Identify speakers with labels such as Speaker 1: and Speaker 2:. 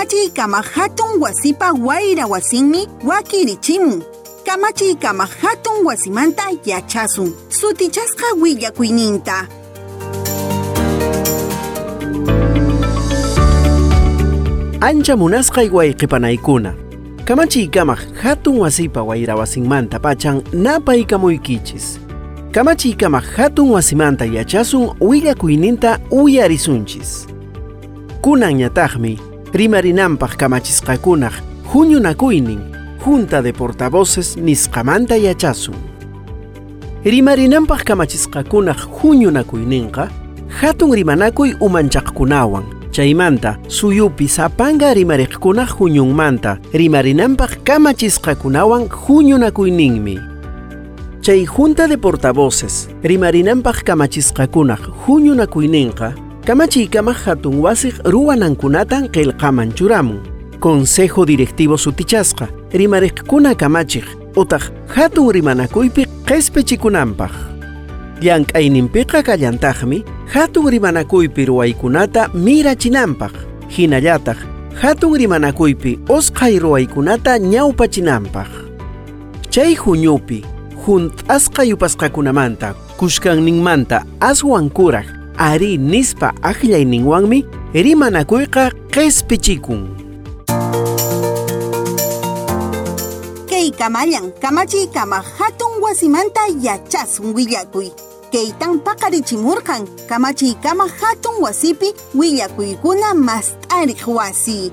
Speaker 1: kamachiykama hatun wasipa wayra wasinmi wakirichimun kamachiykama hatun wasimanta yachasun sutichasqa willakuyninta
Speaker 2: ancha munasqay wayqipanaykuna kamachiykamaq hatun wasipa wayra wasinmanta pachan napaykamuykichis kamachiykamaq hatun wasimanta yachasun willakuyninta uyarisunchis. Kunanñataqmi rimarinanpaq kamachisqakunaq huñunakuynin Junta de Portavoces nisqamanta yachasun. Rimarinanpaq kamachisqakunaq huñunakuyninqa hatun rimanakuy umanchaqkunawan. Chaymanta suyupi sapanga rimariqkunaq huñunmanta rimarinanpaq kamachisqakunawan huñunakuyninmi chay Junta de Portavoces rimarinanpaq kamachisqakunaq huñunakuyninqa kamachiykamaq hatun wasiq ruwanankunatan qillqaman churamun Consejo Directivo Sutichasqa rimariqkuna kamachik utaq hatun rimanakuypi qespechikunanpaq llank'ayninpiqa kallantaqmi hatun rimanakuypi ruwaykunata mirachinanpaq hinallataq hatun rimanakuypi usqhay ruwaykunata ñawpachinanpaq chay huñupi hunt'asqa yupasqakunamanta kushkanninmanta aswan kuraq ari nispa akllay rimanakuyqa q'ispichikun
Speaker 1: kay kamayan kamachiy kama hatun wasimanta yachasun willakuy kaytan paqarichimurqan kamachiy kama hatun wasipi willakuyykuna mast'ariq wasi